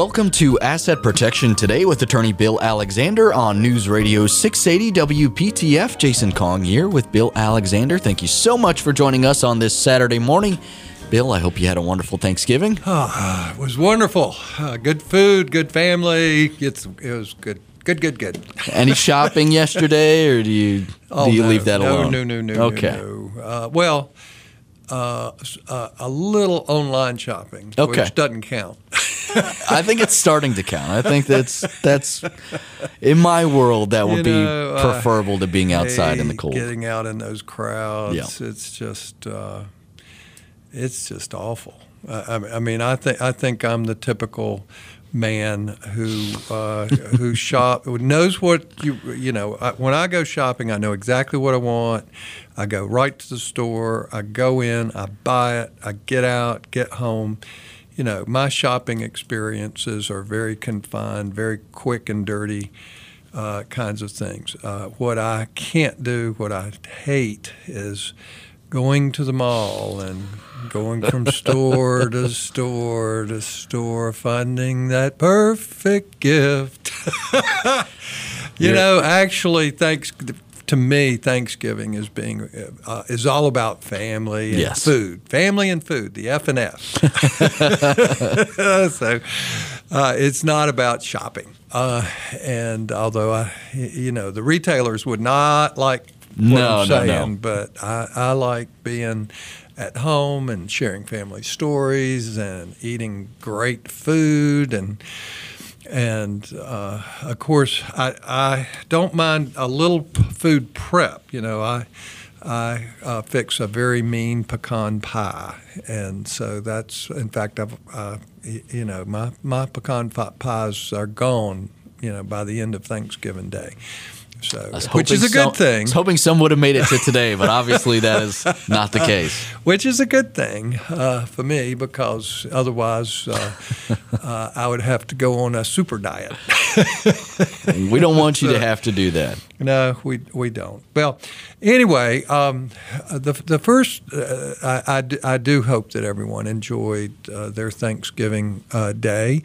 Welcome to Asset Protection Today with attorney Bill Alexander on News Radio 680 WPTF. Jason Kong here with Bill Alexander. Thank you so much for joining us on this Saturday morning. Bill, I hope you had a wonderful Thanksgiving. Oh, it was wonderful. Uh, good food, good family. It's, it was good. Good, good, good. Any shopping yesterday, or do you oh, do you no, leave that no, alone? No, no, no, okay. no. no. Uh, well, uh, uh, a little online shopping, okay. which doesn't count. I think it's starting to count. I think that's that's in my world that would you know, be preferable to being outside in the cold. Getting out in those crowds, yeah. it's just uh, it's just awful. I, I mean, I think I think I'm the typical man who uh, who shop knows what you you know. I, when I go shopping, I know exactly what I want. I go right to the store. I go in. I buy it. I get out. Get home. You know, my shopping experiences are very confined, very quick and dirty. Uh, kinds of things. Uh, what I can't do, what I hate, is going to the mall and going from store to store to store, finding that perfect gift. you yeah. know, actually, thanks to me, Thanksgiving is being uh, is all about family and yes. food, family and food, the F and F. so uh, it's not about shopping. Uh, and although I, you know, the retailers would not like no, I'm saying, no, no. but I, I like being at home and sharing family stories and eating great food and and uh, of course I, I don't mind a little food prep. You know, I I uh, fix a very mean pecan pie, and so that's in fact I've uh, you know my my pecan pies are gone. You know by the end of Thanksgiving Day. So, which is a good some, thing. I was hoping some would have made it to today, but obviously that is not the case. which is a good thing uh, for me because otherwise uh, uh, I would have to go on a super diet. we don't want you to have to do that. No, we we don't. Well, anyway, um, the the first uh, I, I, do, I, do hope that everyone enjoyed uh, their Thanksgiving uh, day.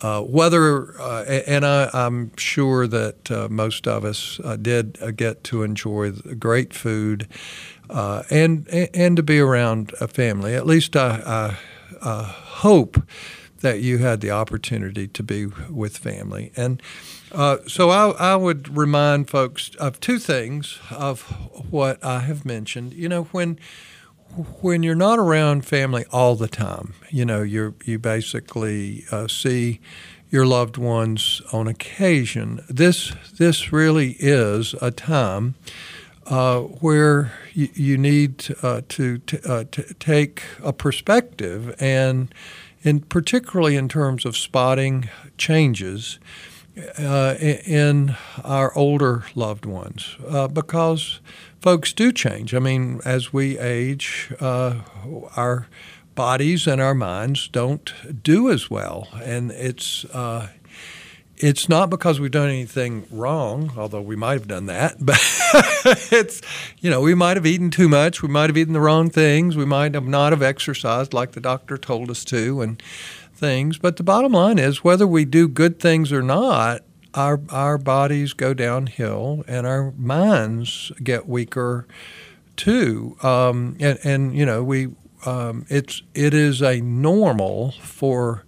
Uh, whether, uh, and I, am sure that uh, most of us did get to enjoy great food and and to be around a family. At least I, I hope that you had the opportunity to be with family. And uh, so I, I, would remind folks of two things of what I have mentioned. You know, when when you're not around family all the time, you know, you you basically uh, see your loved ones on occasion. This this really is a time uh, where you, you need uh, to t- uh, to take a perspective, and in particularly in terms of spotting changes. Uh, in our older loved ones, uh, because folks do change. I mean, as we age, uh, our bodies and our minds don't do as well, and it's uh, it's not because we've done anything wrong, although we might have done that, but it's you know we might have eaten too much, we might have eaten the wrong things, we might have not have exercised like the doctor told us to, and things. But the bottom line is whether we do good things or not, our our bodies go downhill and our minds get weaker too. Um, and, and you know we um, it's it is a normal for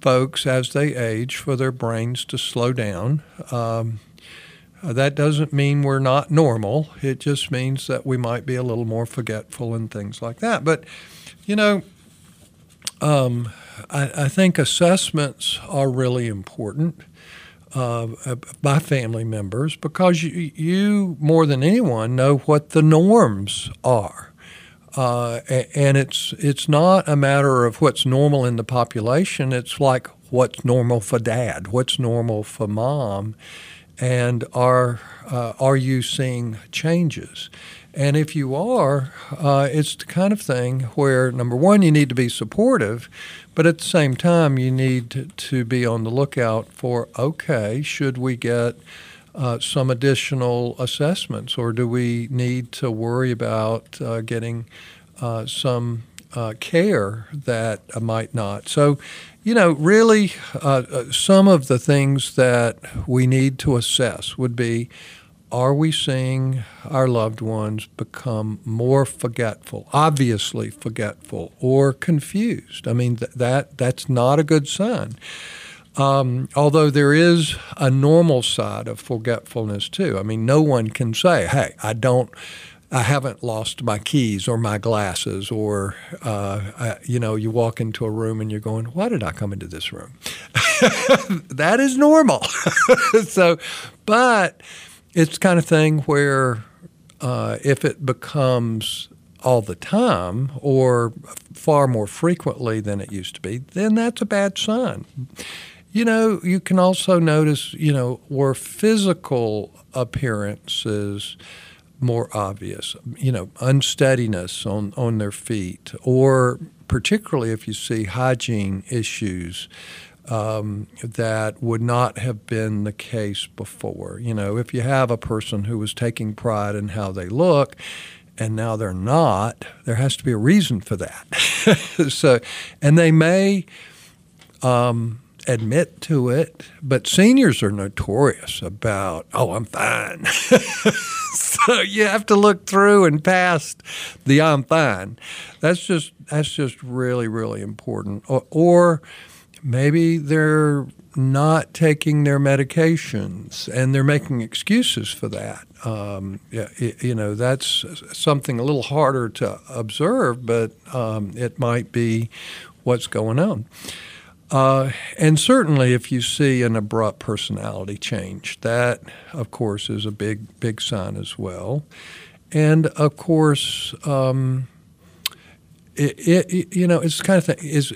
folks as they age for their brains to slow down. Um, that doesn't mean we're not normal. It just means that we might be a little more forgetful and things like that. But you know, um, I, I, think assessments are really important uh, by family members because you, you, more than anyone, know what the norms are. Uh, and it's it's not a matter of what's normal in the population. It's like what's normal for dad, what's normal for mom, and are uh, are you seeing changes? And if you are, uh, it's the kind of thing where number one, you need to be supportive, but at the same time, you need to, be on the lookout for okay, should we get uh, some additional assessments, or do we need to worry about uh, getting uh, some uh, care that might not? So, you know, really, uh, some of the things that we need to assess would be are we seeing our loved ones become more forgetful, obviously forgetful, or confused? I mean, th- that that's not a good sign. Um, although there is a normal side of forgetfulness too. I mean, no one can say, "Hey, I don't." I haven't lost my keys or my glasses, or uh, I, you know, you walk into a room and you're going, "Why did I come into this room?" that is normal. so, but it's kind of thing where uh, if it becomes all the time or far more frequently than it used to be, then that's a bad sign. You know, you can also notice, you know, where physical appearances more obvious, you know, unsteadiness on, on their feet, or particularly if you see hygiene issues um, that would not have been the case before. You know, if you have a person who was taking pride in how they look, and now they're not, there has to be a reason for that. so, and they may um, admit to it, but seniors are notorious about, oh, I'm fine. so you have to look through and past the I'm fine. That's just that's just really really important. Or, or maybe they're not taking their medications and they're making excuses for that. Um, yeah, you know, that's something a little harder to observe, but um, it might be what's going on. Uh, and certainly, if you see an abrupt personality change, that, of course, is a big, big sign as well. And of course, um, it, it, you know, it's kind of thing is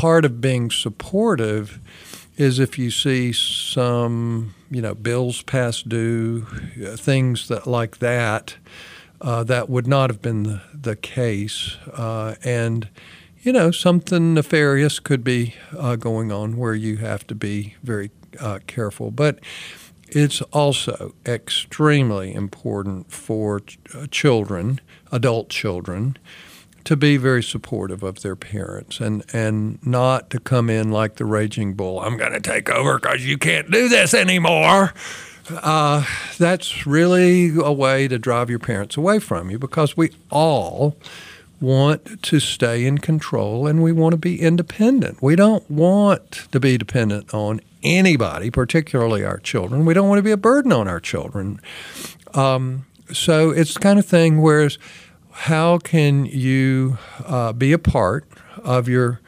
part of being supportive is if you see some, you know, bills past due, uh, things that like that, uh, that would not have been the, the case, uh, and you know, something nefarious could be uh, going on where you have to be very uh, careful. But it's also extremely important for ch- uh, children, adult children, to be very supportive of their parents and, and not to come in like the raging bull. I'm going to take over because you can't do this anymore. Uh, that's really a way to drive your parents away from you because we all want to stay in control and we want to be independent. We don't want to be dependent on anybody, particularly our children. We don't want to be a burden on our children. Um, so it's the kind of thing where how can you uh, be a part of your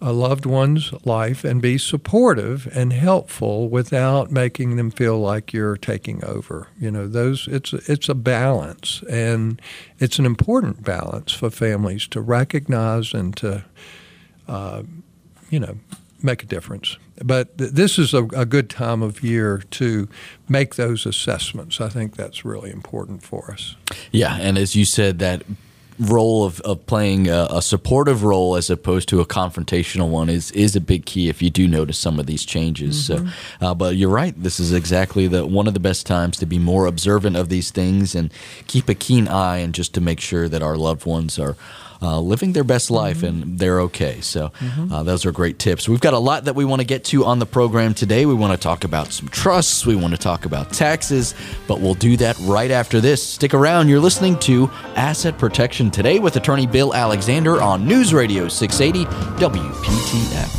a loved one's life and be supportive and helpful without making them feel like you're taking over. You know, those it's it's a balance and it's an important balance for families to recognize and to uh, you know make a difference. But th- this is a, a, good time of year to make those assessments. I think that's really important for us. Yeah, and as you said, that role of, of playing a, a, supportive role as opposed to a confrontational one is is a big key if you do notice some of these changes. Mm-hmm. So, uh, but you're right. This is exactly the one of the best times to be more observant of these things and keep a keen eye and just to make sure that our loved ones are uh, living their best life mm-hmm. and they're okay. So mm-hmm. uh, those are great tips. We've got a lot that we want to get to on the program today. We want to talk about some trusts, we want to talk about taxes, but we'll do that right after this. Stick around. You're listening to Asset Protection Today with attorney Bill Alexander on News Radio 680 WPTF.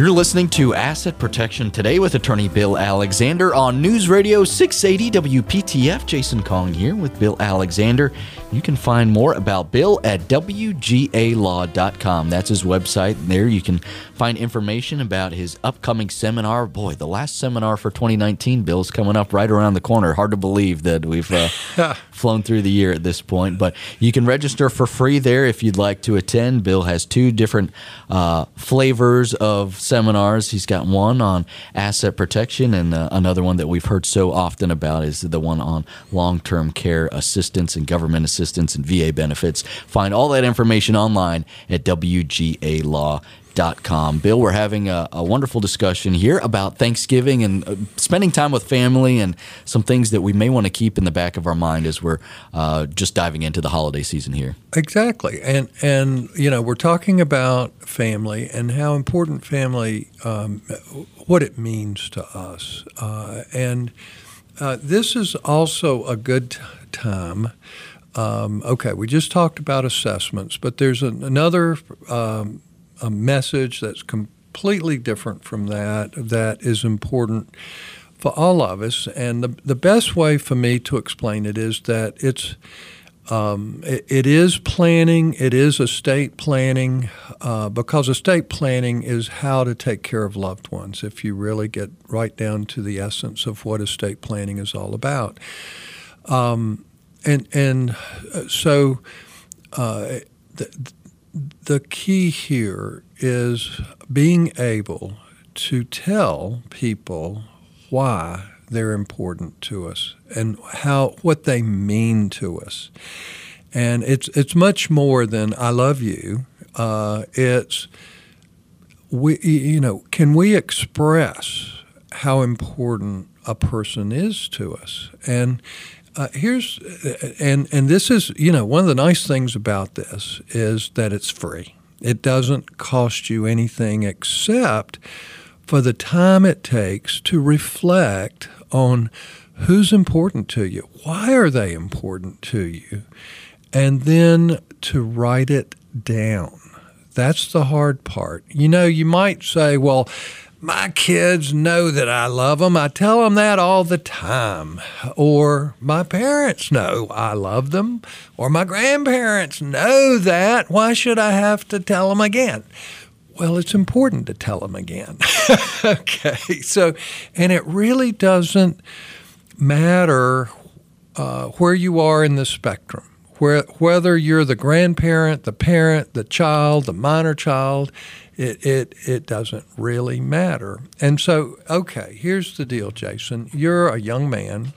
You're listening to Asset Protection Today with attorney Bill Alexander on News Radio 680 WPTF. Jason Kong here with Bill Alexander. You can find more about Bill at WGAlaw.com. That's his website. There you can find information about his upcoming seminar. Boy, the last seminar for 2019, Bill's coming up right around the corner. Hard to believe that we've uh, flown through the year at this point. But you can register for free there if you'd like to attend. Bill has two different uh, flavors of seminars. He's got one on asset protection, and uh, another one that we've heard so often about is the one on long term care assistance and government assistance and VA benefits. Find all that information online at WGAlaw.com com. Bill, we're having a, a, wonderful discussion here about Thanksgiving and uh, spending time with family and some things that we may want to keep in the back of our mind as we're uh, just diving into the holiday season here. Exactly, and and you know we're talking about family and how important family, um, what it means to us, uh, and uh, this is also a good time. Um, okay, we just talked about assessments, but there's an, another um, a message that's completely different from that that is important for all of us. And the, the best way for me to explain it is that it's um, it, it is planning, it is estate planning, uh, because estate planning is how to take care of loved ones if you really get right down to the essence of what estate planning is all about. Um, and, and uh, so uh, the, the key here is being able to tell people why they're important to us and how what they mean to us. And it's it's much more than I love you. Uh, it's we you know can we express how important a person is to us and uh, here's and and this is you know one of the nice things about this is that it's free. It doesn't cost you anything except for the time it takes to reflect on who's important to you, why are they important to you, and then to write it down. That's the hard part. You know, you might say, well, my kids know that I love them. I tell them that all the time. Or my parents know I love them. Or my grandparents know that. Why should I have to tell them again? Well, it's important to tell them again. okay. So, and it really doesn't matter uh, where you are in the spectrum. Where, whether you're the grandparent, the parent, the child, the minor child, it, it, it doesn't really matter. And so, okay, here's the deal, Jason. You're a young man.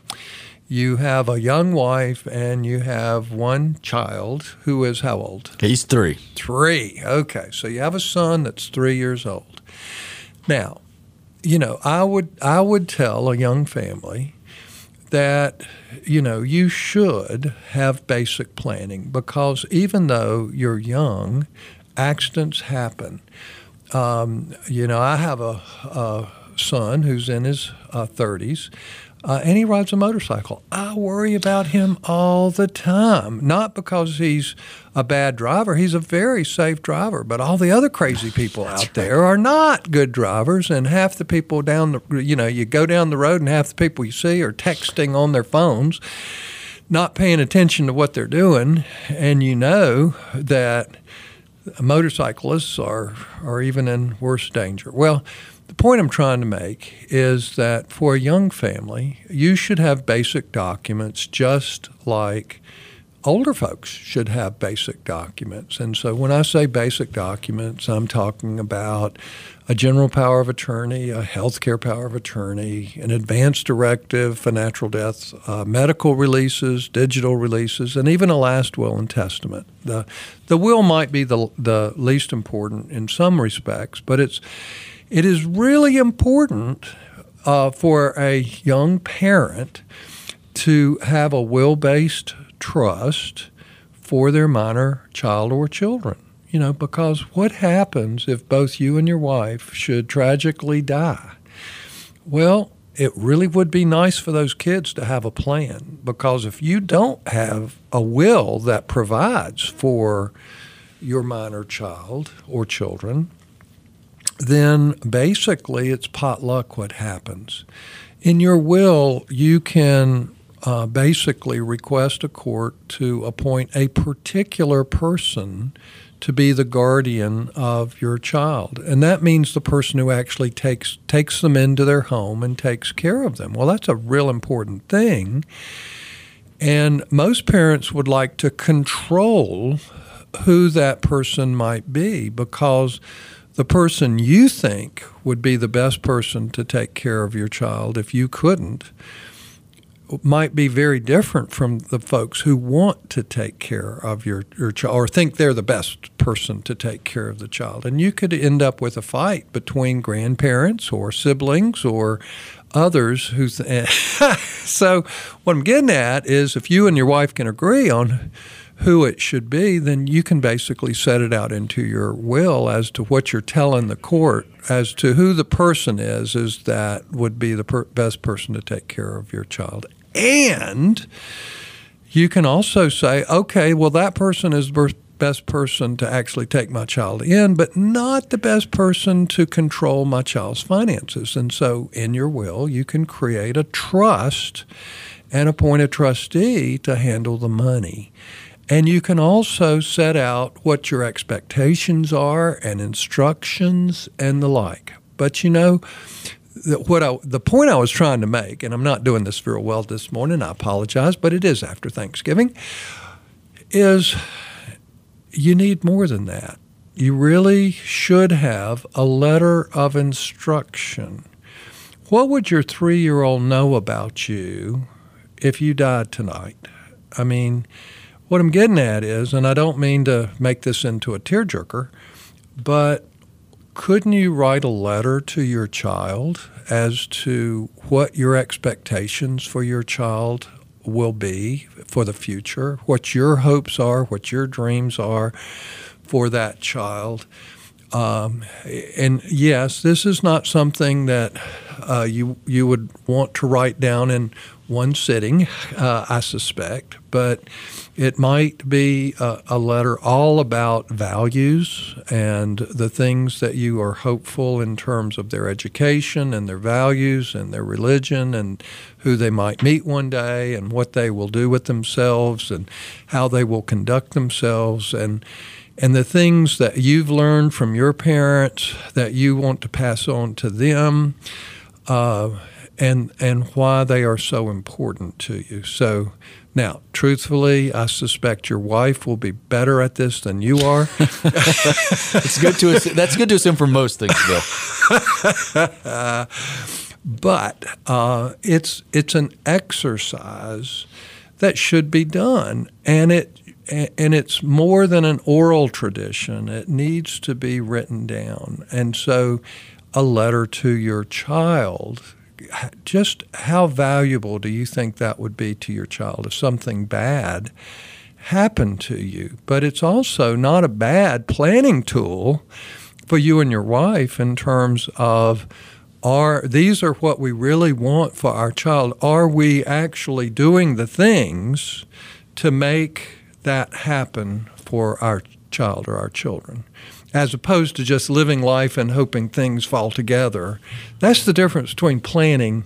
You have a young wife and you have one child who is how old? He's three. Three. Okay. So you have a son that's three years old. Now, you know, I would I would tell a young family that you know you should have basic planning because even though you're young accidents happen. Um, you know, I have a, a, son who's in his uh, 30s. Uh, and he rides a motorcycle. I worry about him all the time. Not because he's a bad driver, he's a very safe driver. But all the other crazy people out right. there are not good drivers. And half the people down the, you know, you go down the road and half the people you see are texting on their phones, not paying attention to what they're doing. And you know that motorcyclists are, are even in worse danger. Well, the point I'm trying to make is that for a young family, you should have basic documents just like older folks should have basic documents. And so when I say basic documents, I'm talking about a general power of attorney, a healthcare power of attorney, an advance directive for natural death, uh, medical releases, digital releases, and even a last will and testament. The, the will might be the, the least important in some respects, but it's, it is really important uh, for a young parent to have a will based trust for their minor child or children. You know, because what happens if both you and your wife should tragically die? Well, it really would be nice for those kids to have a plan because if you don't have a will that provides for your minor child or children, then basically it's potluck what happens. In your will, you can uh, basically request a court to appoint a particular person to be the guardian of your child. And that means the person who actually takes takes them into their home and takes care of them. Well, that's a real important thing. And most parents would like to control who that person might be because the person you think would be the best person to take care of your child if you couldn't might be very different from the folks who want to take care of your, your child or think they're the best person to take care of the child. And you could end up with a fight between grandparents or siblings or others who. So, what I'm getting at is if you and your wife can agree on who it should be, then you can basically set it out into your will as to what you're telling the court as to who the person is, is that would be the per- best person to take care of your child. And you can also say, okay, well, that person is the best person to actually take my child in, but not the best person to control my child's finances. And so in your will, you can create a trust and appoint a trustee to handle the money. And you can also set out what your expectations are and instructions and the like. But you know, what I, the point I was trying to make, and I'm not doing this very well this morning, I apologize, but it is after Thanksgiving, is you need more than that. You really should have a letter of instruction. What would your three year old know about you if you died tonight? I mean, what I'm getting at is, and I don't mean to make this into a tearjerker, but couldn't you write a letter to your child as to what your expectations for your child will be for the future, what your hopes are, what your dreams are for that child? Um, and yes, this is not something that uh, you you would want to write down in one sitting, uh, I suspect, but it might be a, a, letter all about values and the things that you are hopeful in terms of their education and their values and their religion and who they might meet one day and what they will do with themselves and how they will conduct themselves and and the things that you've learned from your parents that you want to pass on to them. Uh, and and why they are so important to you. So now, truthfully, I suspect your wife will be better at this than you are. it's good to assume, that's good to assume for most things, Bill. uh, but uh, it's it's an exercise that should be done, and it and it's more than an oral tradition. It needs to be written down, and so a letter to your child just how valuable do you think that would be to your child if something bad happened to you? But it's also not a bad planning tool for you and your wife in terms of are these are what we really want for our child. Are we actually doing the things to make that happen for our child or our children? As opposed to just living life and hoping things fall together. That's the difference between planning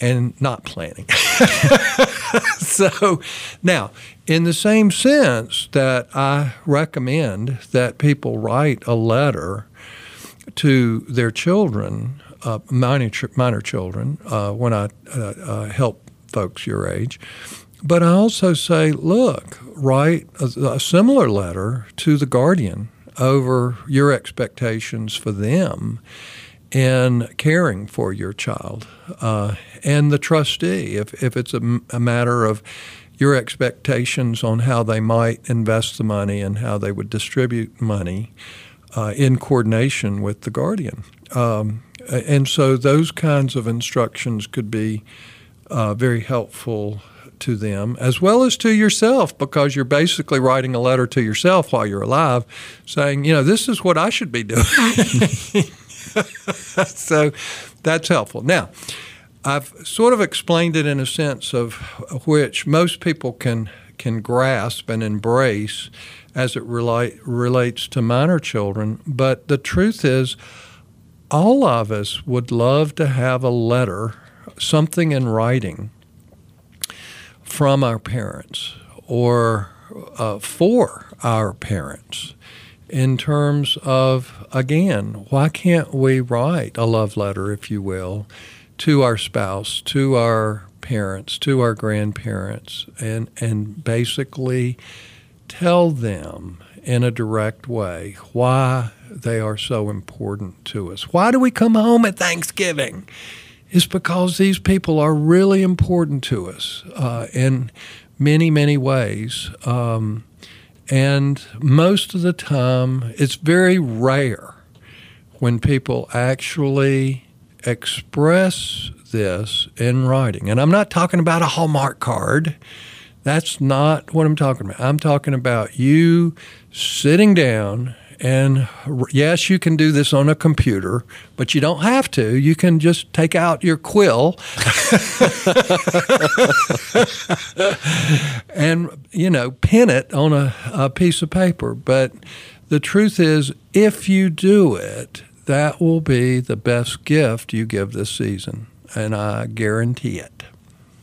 and not planning. so, now, in the same sense that I recommend that people write a letter to their children, uh, minor, minor children, uh, when I uh, uh help folks your age, but I also say, look, write a, a similar letter to the guardian over your expectations for them in caring for your child. Uh, and the trustee, if, if it's a, a, matter of your expectations on how they might invest the money and how they would distribute money uh, in coordination with the guardian. Um, and so those kinds of instructions could be uh, very helpful to them as well as to yourself because you're basically writing a letter to yourself while you're alive saying, you know, this is what I should be doing. so that's helpful. Now, I've sort of explained it in a sense of which most people can can grasp and embrace as it relate, relates to minor children, but the truth is all of us would love to have a letter, something in writing from our parents or uh, for our parents in terms of, again, why can't we write a love letter, if you will, to our spouse, to our parents, to our grandparents, and, and basically tell them in a direct way why they are so important to us. Why do we come home at Thanksgiving? Is because these people are really important to us uh, in many, many ways. Um, and most of the time, it's very rare when people actually express this in writing. And I'm not talking about a Hallmark card. That's not what I'm talking about. I'm talking about you sitting down and yes, you can do this on a computer, but you don't have to. You can just take out your quill and, you know, pin it on a, a piece of paper. But the truth is, if you do it, that will be the best gift you give this season. And I guarantee it.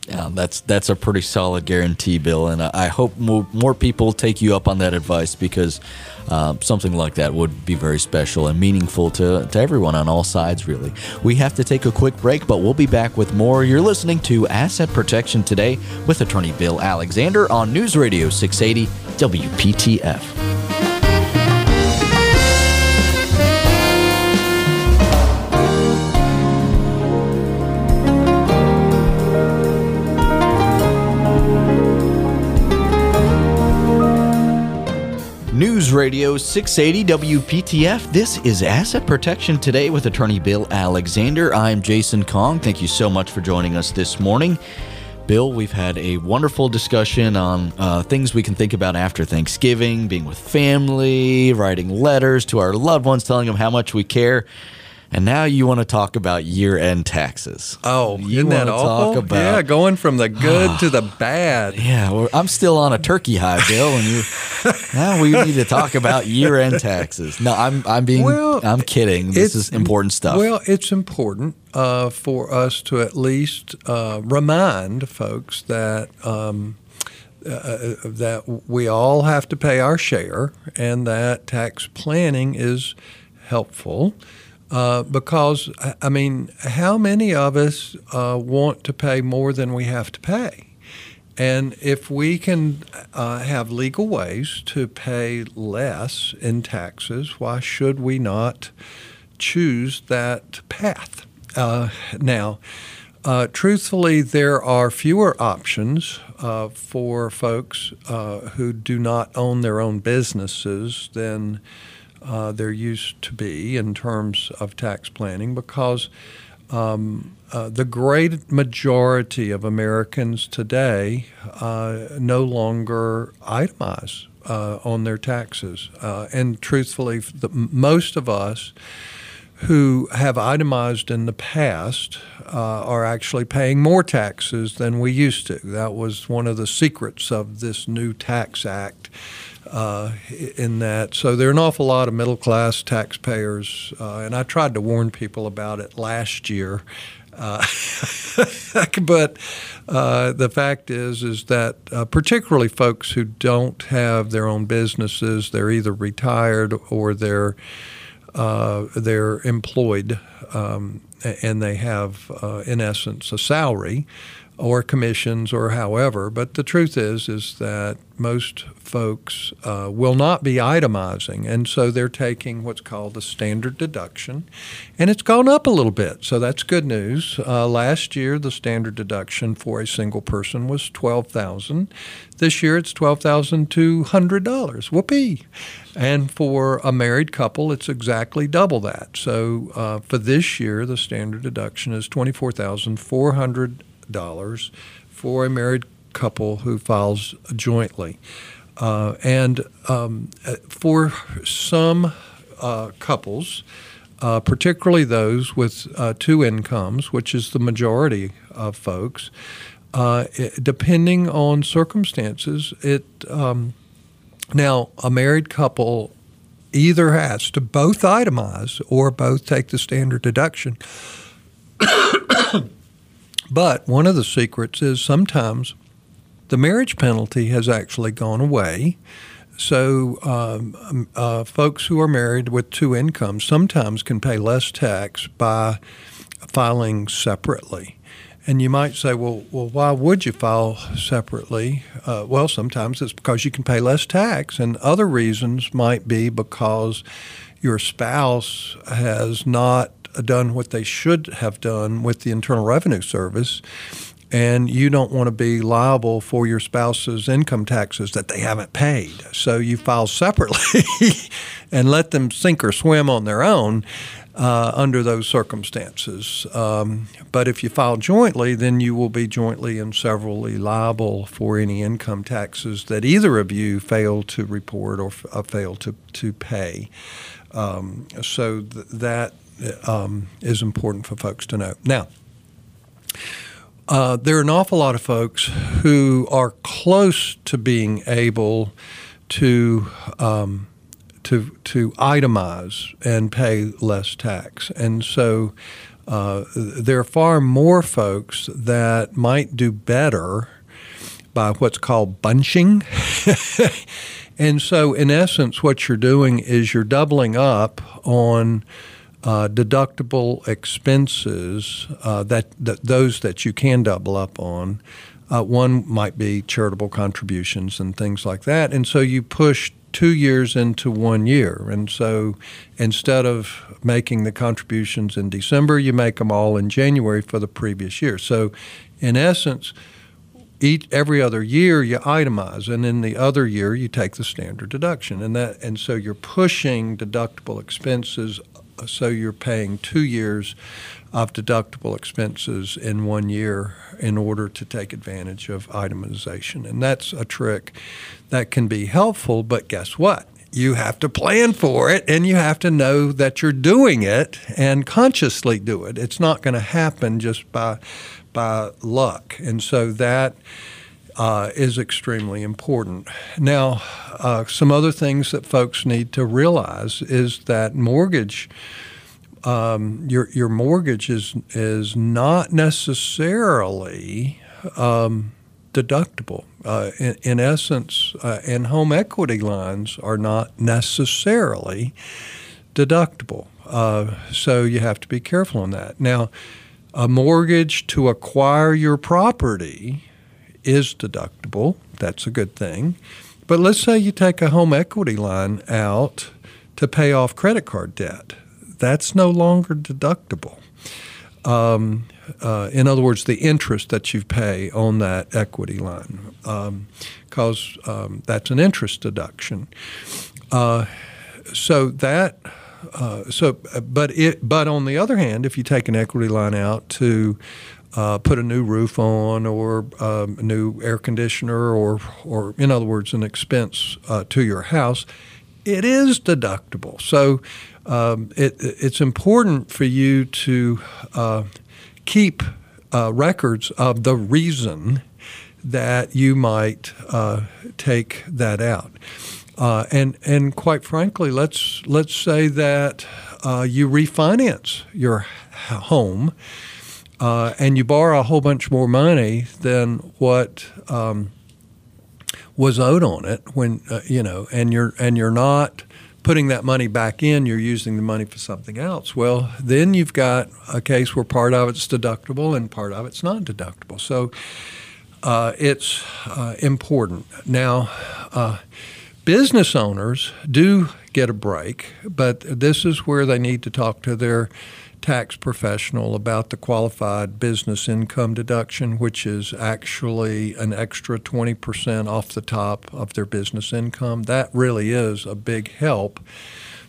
Yeah, that's that's a pretty solid guarantee, Bill, and I hope more, more people take you up on that advice because uh, something like that would be very special and meaningful to, to everyone on all sides, really. We have to take a quick break, but we'll be back with more. You're listening to Asset Protection Today with Attorney Bill Alexander on News Radio 680 WPTF. Radio 680 WPTF. This is Asset Protection Today with Attorney Bill Alexander. I'm Jason Kong. Thank you so much for joining us this morning. Bill, we've had a wonderful discussion on uh, things we can think about after Thanksgiving, being with family, writing letters to our loved ones, telling them how much we care. And now you want to talk about year-end taxes. Oh, you isn't that awful? About, yeah, going from the good to the bad. Yeah, well, I'm still on a turkey high, Bill, and you. now we need to talk about year-end taxes. No, I'm I'm being well, I'm kidding. This is important stuff. Well, it's important uh, for us to at least uh, remind folks that. Um, uh, uh that we all have to pay our share, and that tax planning is helpful. Uh, because, I mean, how many of us uh, want to pay more than we have to pay? And if we can uh, have legal ways to pay less in taxes, why should we not choose that path? Uh, now, uh, truthfully, there are fewer options for folks who do not own their own businesses than uh, there used to be in terms of tax planning because um, uh, the great majority of Americans today uh, no longer itemize uh, on their taxes. Uh, and truthfully, the, most of us who have itemized in the past uh, are actually paying more taxes than we used to. That was one of the secrets of this new tax act uh, in that. So there are an awful lot of middle class taxpayers, uh, and I tried to warn people about it last year. Uh, but uh, the fact is, is that uh, particularly folks who don't have their own businesses, they're either retired or they're uh, they're employed, um, and they have, in essence, a salary or commissions or however. But the truth is, is that most folks uh, will not be itemizing, and so they're taking what's called a standard deduction, and it's gone up a little bit. So that's good news. Uh, last year, the standard deduction for a single person was twelve thousand. This year, it's twelve thousand two hundred dollars. Whoopee! And for a married couple, it's exactly double that. So uh, for this year, the standard deduction is twenty four thousand four hundred dollars for a married couple who files jointly. Uh, and um, for some uh, couples, uh, particularly those with uh, two incomes, which is the majority of folks, uh, it, depending on circumstances, it um, now a married couple either has to both itemize or both take the standard deduction. But one of the secrets is sometimes the marriage penalty has actually gone away. So, um, uh, folks who are married with two incomes sometimes can pay less tax by filing separately. And you might say, well, well, why would you file separately? Uh, well, sometimes it's because you can pay less tax, and other reasons might be because your spouse has not done what they should have done with the Internal Revenue Service and you don't want to be liable for your spouse's income taxes that they haven't paid. So you file separately and let them sink or swim on their own uh, under those circumstances. Um, but if you file jointly, then you will be jointly and severally liable for any income taxes that either of you fail to report or uh, fail to, to pay. Um, so th- that um, is important for folks to know. Now, uh, there are an awful lot of folks who are close to being able to um, to to itemize and pay less tax, and so uh, there are far more folks that might do better by what's called bunching. and so, in essence, what you're doing is you're doubling up on uh, deductible expenses uh, that, that, those that you can double up on. Uh, one might be charitable contributions and things like that, and so you push two years into one year, and so instead of making the contributions in December, you make them all in January for the previous year. So, in essence. Each, every other year you itemize, and in the other year you take the standard deduction, and that and so you're pushing deductible expenses so you're paying two years of deductible expenses in one year in order to take advantage of itemization. And that's a trick that can be helpful, but guess what? You have to plan for it and you have to know that you're doing it and consciously do it. It's not going to happen just by by luck. And so that uh, is extremely important. Now, uh, some other things that folks need to realize is that mortgage. Um, your your mortgage is is not necessarily um, deductible. Uh, in, in, essence, uh, and home equity lines are not necessarily deductible. Uh, so you have to be careful on that. Now, a mortgage to acquire your property is deductible. That's a good thing. But let's say you take a home equity line out to pay off credit card debt. That's no longer deductible. Um, uh, in other words, the interest that you pay on that equity line, because um, um, that's an interest deduction. Uh, so that, uh, so, but it, but on the other hand, if you take an equity line out to uh, put a new roof on or um, a new air conditioner or, or in other words, an expense uh, to your house, it is deductible. So um, it, it's important for you to uh, keep uh, records of the reason that you might uh, take that out. Uh, and and quite frankly, let's let's say that you refinance your home uh, and you borrow a whole bunch more money than what um, was owed on it when uh, you know, and you're and you're not putting that money back in, you're using the money for something else. Well, then you've got a case where part of it's deductible and part of it's not deductible. So uh, it's uh, important. Now, uh, business owners do get a break, but this is where they need to talk to their tax professional about the qualified business income deduction, which is actually an extra 20% off the top of their business income. That really is a big help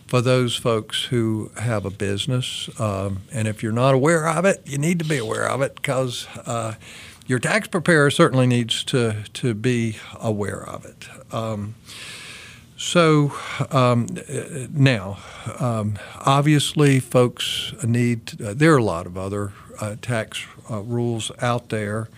for those folks who have a business. Um, and if you're not aware of it, you need to be aware of it because uh, your tax preparer certainly needs to, to be aware of it. Um, so um, now, um, obviously, folks need. Uh, there are a lot of other uh, tax uh, rules out there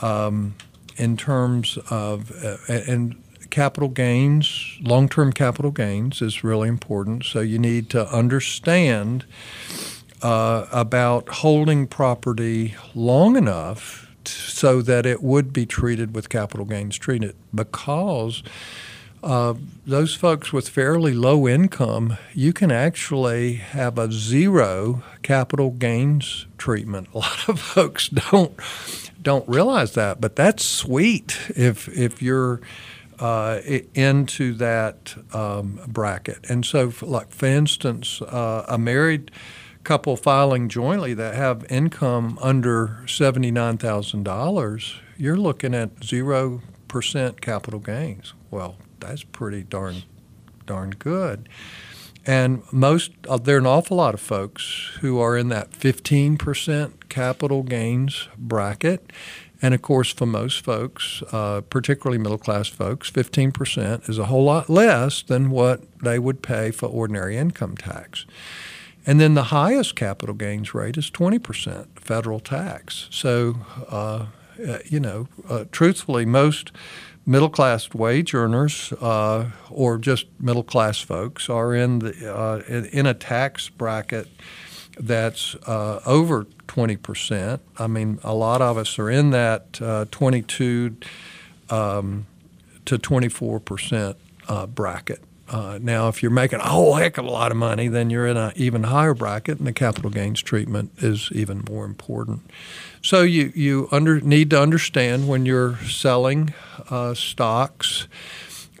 um, in terms of uh, and capital gains. Long-term capital gains is really important. So you need to understand uh, about holding property long enough so that it would be treated with capital gains treated because uh, those folks with fairly low income, you can actually have a zero capital gains treatment. A lot of folks don't don't realize that, but that's sweet if if you're uh, into that um, bracket. And so, like for instance, uh, a married couple filing jointly that have income under $79,000, you're looking at 0% capital gains. Well, that's pretty darn darn good. And most, uh, there are an awful lot of folks who are in that 15% capital gains bracket. And of course, for most folks, uh, particularly middle class folks, 15% is a whole lot less than what they would pay for ordinary income tax. And then the highest capital gains rate is 20% federal tax. So, uh, uh, you know, uh, truthfully, most middle class wage earners uh, or just middle class folks are in the uh, in, in, a tax bracket that's uh, over 20%. I mean, a lot of us are in that uh, 22 um, to 24% uh, bracket. Uh, now, if you're making a whole heck of a lot of money, then you're in an even higher bracket, and the capital gains treatment is even more important. So you you under, need to understand when you're selling uh, stocks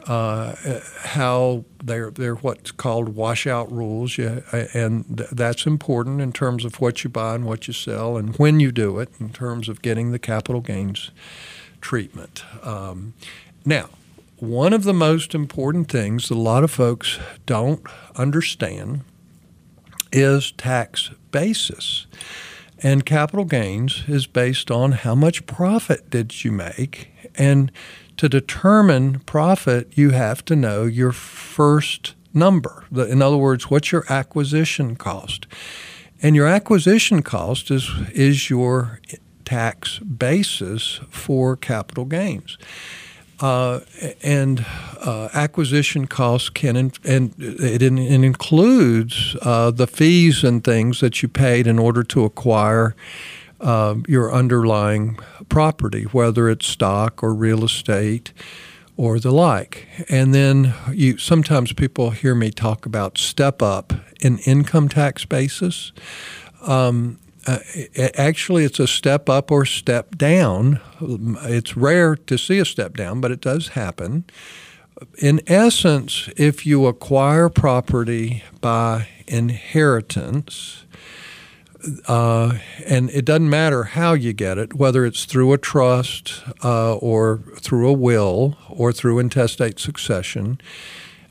uh, how they're they're what's called washout rules, yeah, and th- that's important in terms of what you buy and what you sell, and when you do it in terms of getting the capital gains treatment. Um, now, one of the most important things that a lot of folks don't understand is tax basis. And capital gains is based on how much profit did you make and to determine profit, you have to know your first number. In other words, what's your acquisition cost? And your acquisition cost is, is your tax basis for capital gains. Uh, and uh, acquisition costs can, in, and it, it includes uh, the fees and things that you paid in order to acquire uh, your underlying property, whether it's stock or real estate or the like. And then you sometimes people hear me talk about step up in income tax basis. Um, uh, it, actually, it's a step up or step down. It's rare to see a step down, but it does happen. In essence, if you acquire property by inheritance, uh, and it doesn't matter how you get it, whether it's through a trust uh, or through a will or through intestate succession.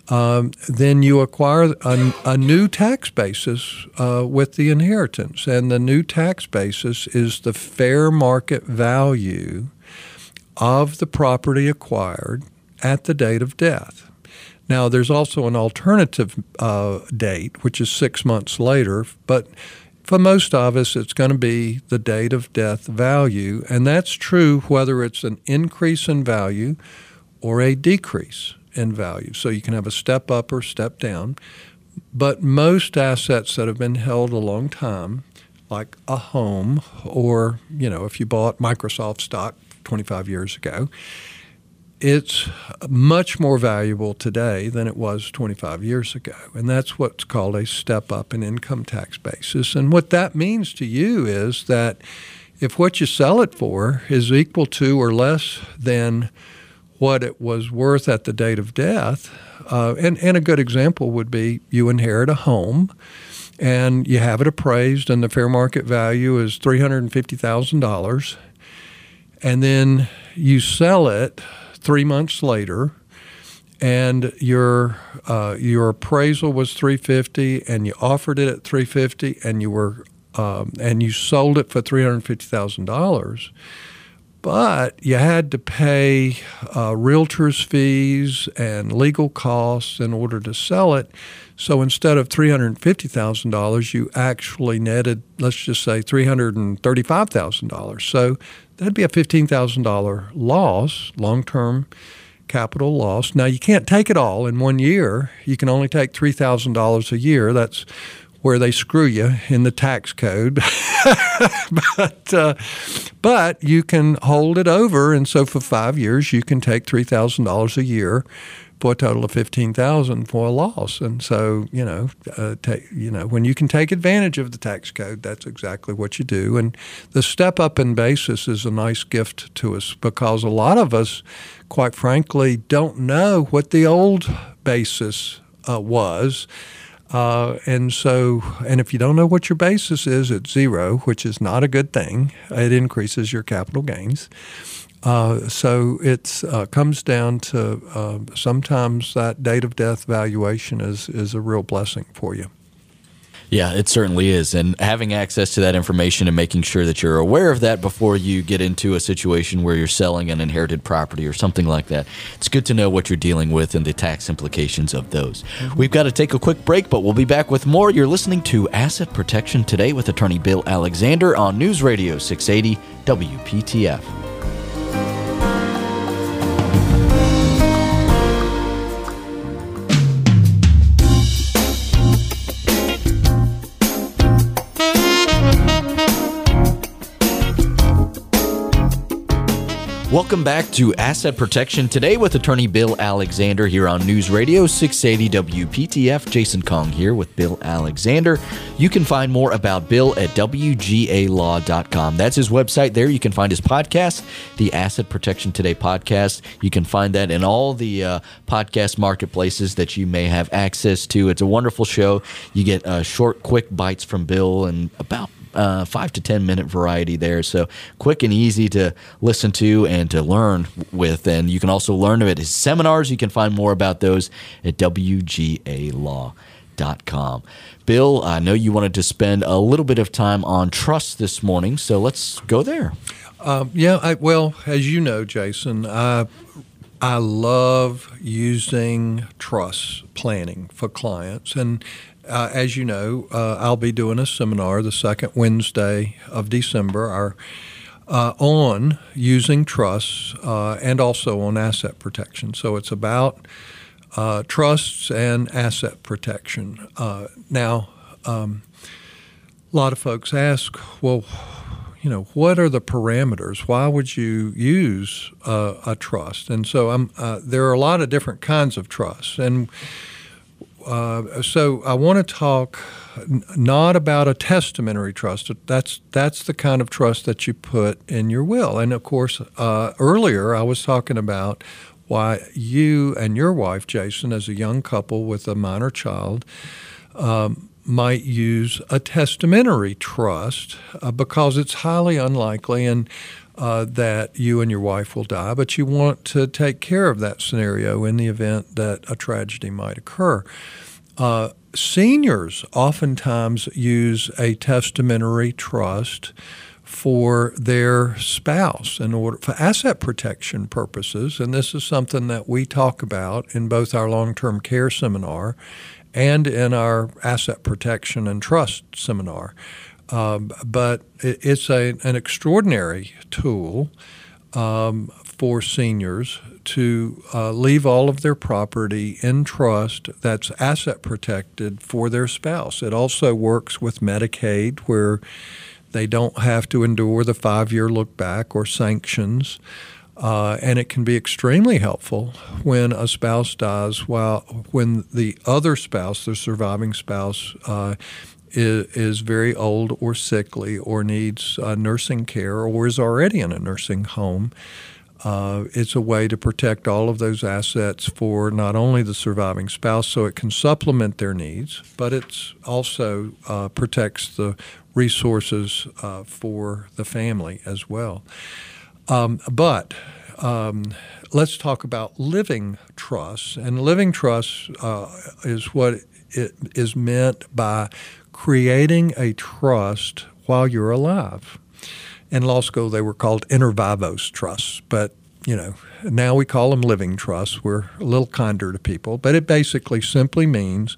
Um, then you acquire a, a new tax basis uh, with the inheritance. And the new tax basis is the fair market value of the property acquired at the date of death. Now, there's also an alternative uh, date, which is six months later, but for most of us, it's going to be the date of death value. And that's true whether it's an increase in value or a decrease in value. So you can have a step up or step down. But most assets that have been held a long time, like a home, or you know, if you bought Microsoft stock 25 years ago, it's much more valuable today than it was 25 years ago. And that's what's called a step up in income tax basis. And what that means to you is that if what you sell it for is equal to or less than what it was worth at the date of death. Uh, and, and a good example would be you inherit a home and you have it appraised, and the fair market value is $350,000. And then you sell it three months later and your uh, your appraisal was 350 and you offered it at 350 and you were um, and you sold it for $350,000 but you had to pay uh, realtors' fees and legal costs in order to sell it. So instead of three hundred fifty thousand dollars, you actually netted, let's just say, three hundred and thirty-five thousand dollars. So that'd be a $15,000 loss, long term capital loss. Now, you can't take it all in one year. You can only take $3,000 a year. That's where they screw you in the tax code. but, uh, but you can hold it over. And so for five years, you can take $3,000 a year for a total of fifteen thousand for a loss. And so, you know, uh, take, you know, when you can take advantage of the tax code, that's exactly what you do. And the step up in basis is a nice gift to us because a lot of us, quite frankly, don't know what the old basis uh, was. Uh, and so, and if you don't know what your basis is, it's zero, which is not a good thing. It increases your capital gains. Uh, so it uh, comes down to uh, sometimes that date of death valuation is, is a real blessing for you. Yeah, it certainly is. And having access to that information and making sure that you're aware of that before you get into a situation where you're selling an inherited property or something like that, it's good to know what you're dealing with and the tax implications of those. Mm-hmm. We've got to take a quick break, but we'll be back with more. You're listening to Asset Protection Today with attorney Bill Alexander on News Radio 680 WPTF. Welcome back to Asset Protection today with attorney Bill Alexander here on News Radio 680 WPTF. Jason Kong here with Bill Alexander. You can find more about Bill at WGALaw.com. That's his website there. You can find his podcast, the Asset Protection Today podcast. You can find that in all the uh, podcast marketplaces that you may have access to. It's a wonderful show. You get uh, short, quick bites from Bill and about uh, five to 10 minute variety there. So quick and easy to listen to and to learn with. And you can also learn of it seminars. You can find more about those at WGALaw.com. Bill, I know you wanted to spend a little bit of time on trust this morning, so let's go there. Um, yeah, I, well, as you know, Jason, I, I love using trust planning for clients. And uh, as you know, uh, I'll be doing a seminar the second Wednesday of December our, uh, on using trusts uh, and also on asset protection. So it's about uh, trusts and asset protection. Uh, now, um, a lot of folks ask, well, you know, what are the parameters? Why would you use a trust? And so I'm, there are a lot of different kinds of trusts. And uh, so I want to talk not about a testamentary trust. That's that's the kind of trust that you put in your will. And of course, uh, earlier I was talking about why you and your wife, Jason, as a young couple with a minor child, um, might use a testamentary trust uh, because it's highly unlikely and uh, that you and your wife will die, but you want to take care of that scenario in the event that a tragedy might occur. Uh, seniors oftentimes use a testamentary trust for their spouse in order for asset protection purposes and this is something that we talk about in both our long-term care seminar and in our asset protection and trust seminar um, but it, it's a, an extraordinary tool um, for seniors to uh, leave all of their property in trust that's asset protected for their spouse. It also works with Medicaid, where they don't have to endure the five year look back or sanctions. Uh, and it can be extremely helpful when a spouse dies while when the other spouse, the surviving spouse, uh, is, is, very old or sickly or needs uh, nursing care or is already in a nursing home. Uh, it's a way to protect all of those assets for not only the surviving spouse so it can supplement their needs, but it also uh, protects the resources uh, for the family as well. Um, but um, let's talk about living trusts. And living trusts uh, is what it is meant by creating a trust while you're alive in law school they were called inter vivos trusts, but you know now we call them living trusts. We're a little kinder to people, but it basically simply means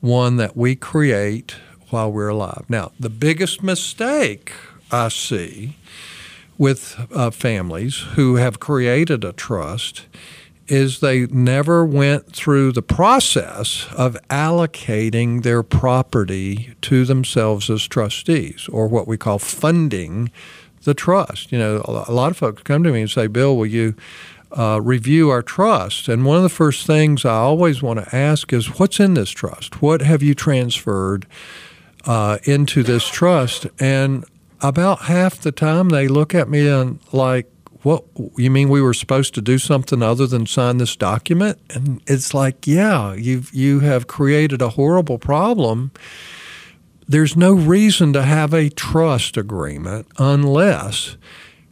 one that we create while we're alive. Now, the biggest mistake I see with uh, families who have created a trust is they never went through the process of allocating their property to themselves as trustees, or what we call funding the trust. You know, a lot of folks come to me and say, Bill, will you uh, review our trust? And one of the first things I always want to ask is, what's in this trust? What have you transferred uh, into this trust? And about half the time they look at me and like, what you mean we were supposed to do something other than sign this document? And it's like, yeah, you've you have created a horrible problem. There's no reason to have a trust agreement unless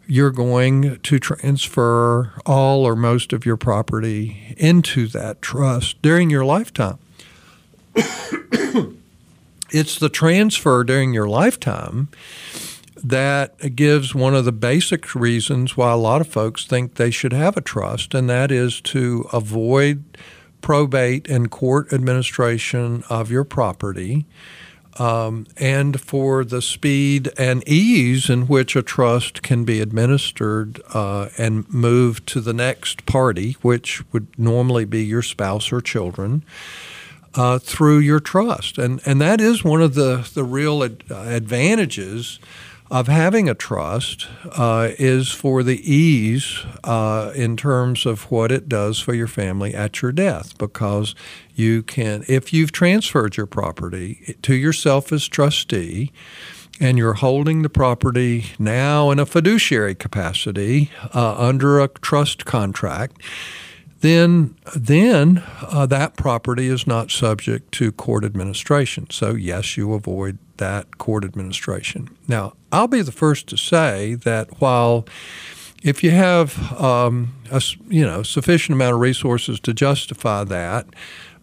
you're going to transfer all or most of your property into that trust during your lifetime. it's the transfer during your lifetime that gives one of the basic reasons why a lot of folks think they should have a trust, and that is to avoid probate and court administration of your property. Um, and for the speed and ease in which a trust can be administered uh, and moved to the next party, which would normally be your spouse or children, uh, through your trust. And, and that is one of the, the real ad- advantages of having a trust uh, is for the ease uh, in terms of what it does for your family at your death because you can if you've transferred your property to yourself as trustee and you're holding the property now in a fiduciary capacity uh, under a trust contract then then uh, that property is not subject to court administration so yes you avoid that court administration. Now, I'll be the first to say that while if you have um, a you know sufficient amount of resources to justify that,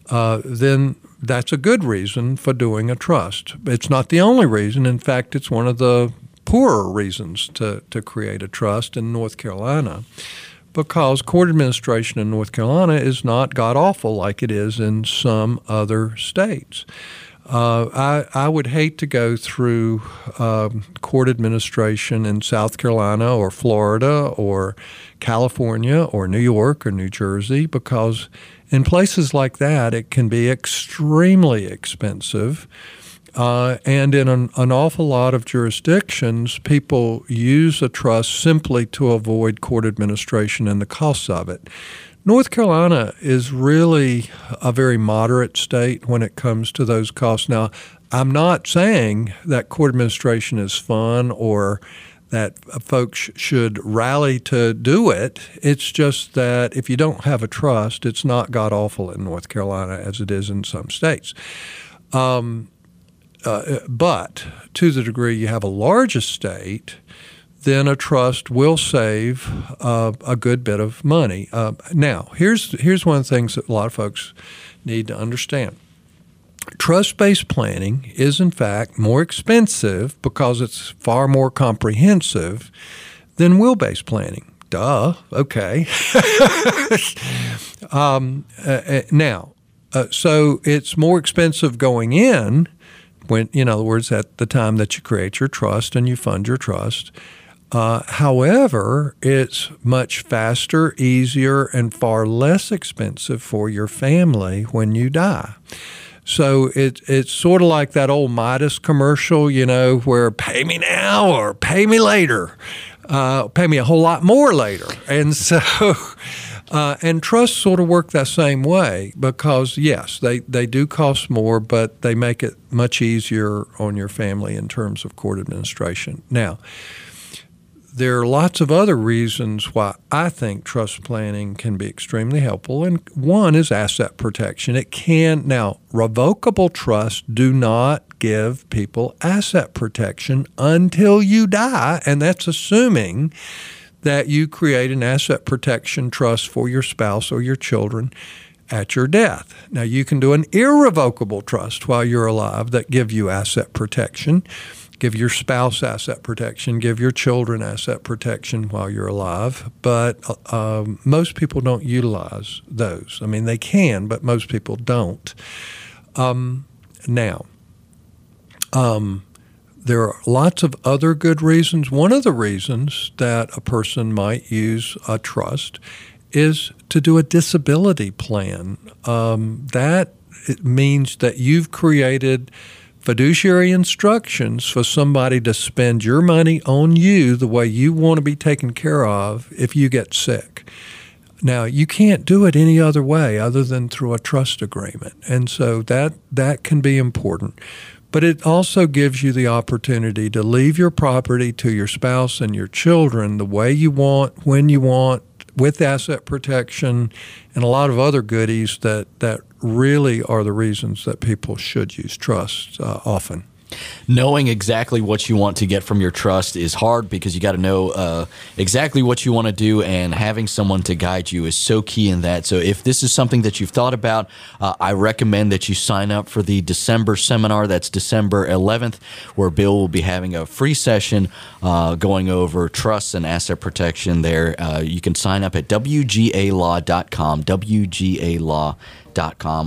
uh, then that's a good reason for doing a trust. It's not the only reason. In fact, it's one of the poorer reasons to, to create a trust in North Carolina because court administration in North Carolina is not god awful like it is in some other states. Uh, I, I would hate to go through um, court administration in South Carolina or Florida or California or New York or New Jersey because in places like that it can be extremely expensive. Uh, and in an, an, awful lot of jurisdictions, people use a trust simply to avoid court administration and the costs of it. North Carolina is really a very moderate state when it comes to those costs. Now, I'm not saying that court administration is fun or that folks should rally to do it. It's just that if you don't have a trust, it's not god awful in North Carolina as it is in some states. Um, uh, but to the degree you have a large estate, then a trust will save uh, a good bit of money. Uh, now, here's here's one of the things that a lot of folks need to understand. Trust-based planning is in fact more expensive because it's far more comprehensive than will-based planning. Duh. Okay. um, uh, uh, now, uh, so it's more expensive going in when, in other words, at the time that you create your trust and you fund your trust. Uh, however, it's much faster, easier, and far less expensive for your family when you die. So it, it's sort of like that old Midas commercial, you know, where pay me now or pay me later, uh, pay me a whole lot more later. And so, uh, and trusts sort of work that same way because, yes, they, they do cost more, but they make it much easier on your family in terms of court administration. Now, there are lots of other reasons why I think trust planning can be extremely helpful. And one is asset protection. It can, now, revocable trusts do not give people asset protection until you die. And that's assuming that you create an asset protection trust for your spouse or your children at your death. Now you can do an irrevocable trust while you're alive that give you asset protection give your spouse asset protection, give your children asset protection while you're alive. But uh, most people don't utilize those. I mean, they can, but most people don't. Um, now, um, there are lots of other good reasons. One of the reasons that a person might use a trust is to do a disability plan. Um, that means that you've created fiduciary instructions for somebody to spend your money on you the way you want to be taken care of if you get sick. Now, you can't do it any other way other than through a trust agreement. And so that that can be important. But it also gives you the opportunity to leave your property to your spouse and your children the way you want, when you want, with asset protection and a lot of other goodies that, that really are the reasons that people should use trust uh, often knowing exactly what you want to get from your trust is hard because you got to know uh, exactly what you want to do, and having someone to guide you is so key in that. So, if this is something that you've thought about, uh, I recommend that you sign up for the December seminar. That's December 11th, where Bill will be having a free session uh, going over trusts and asset protection. There, uh, you can sign up at wgalaw.com. WGAlaw.com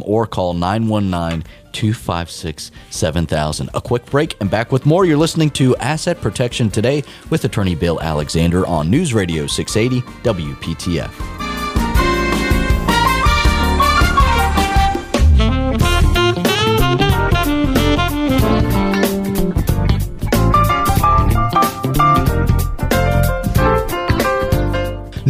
or call 919 256 7000. A quick break and back with more. You're listening to Asset Protection Today with attorney Bill Alexander on News Radio 680 WPTF.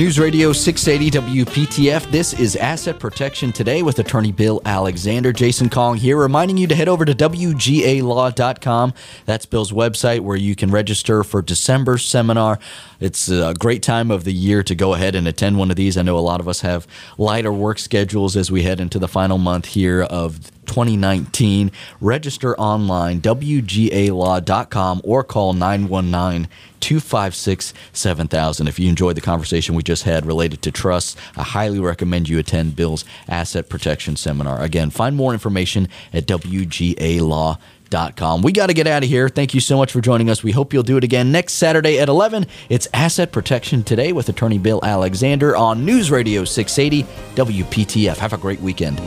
News Radio 680 WPTF. This is Asset Protection Today with attorney Bill Alexander. Jason Kong here, reminding you to head over to WGAlaw.com. That's Bill's website where you can register for December seminar. It's a great time of the year to go ahead and attend one of these. I know a lot of us have lighter work schedules as we head into the final month here of 2019. Register online, WGAlaw.com, or call 919 256 7000. If you enjoyed the conversation we just had related to trusts, I highly recommend you attend Bill's Asset Protection Seminar. Again, find more information at WGAlaw.com. We got to get out of here. Thank you so much for joining us. We hope you'll do it again next Saturday at 11. It's Asset Protection Today with attorney Bill Alexander on News Radio 680 WPTF. Have a great weekend.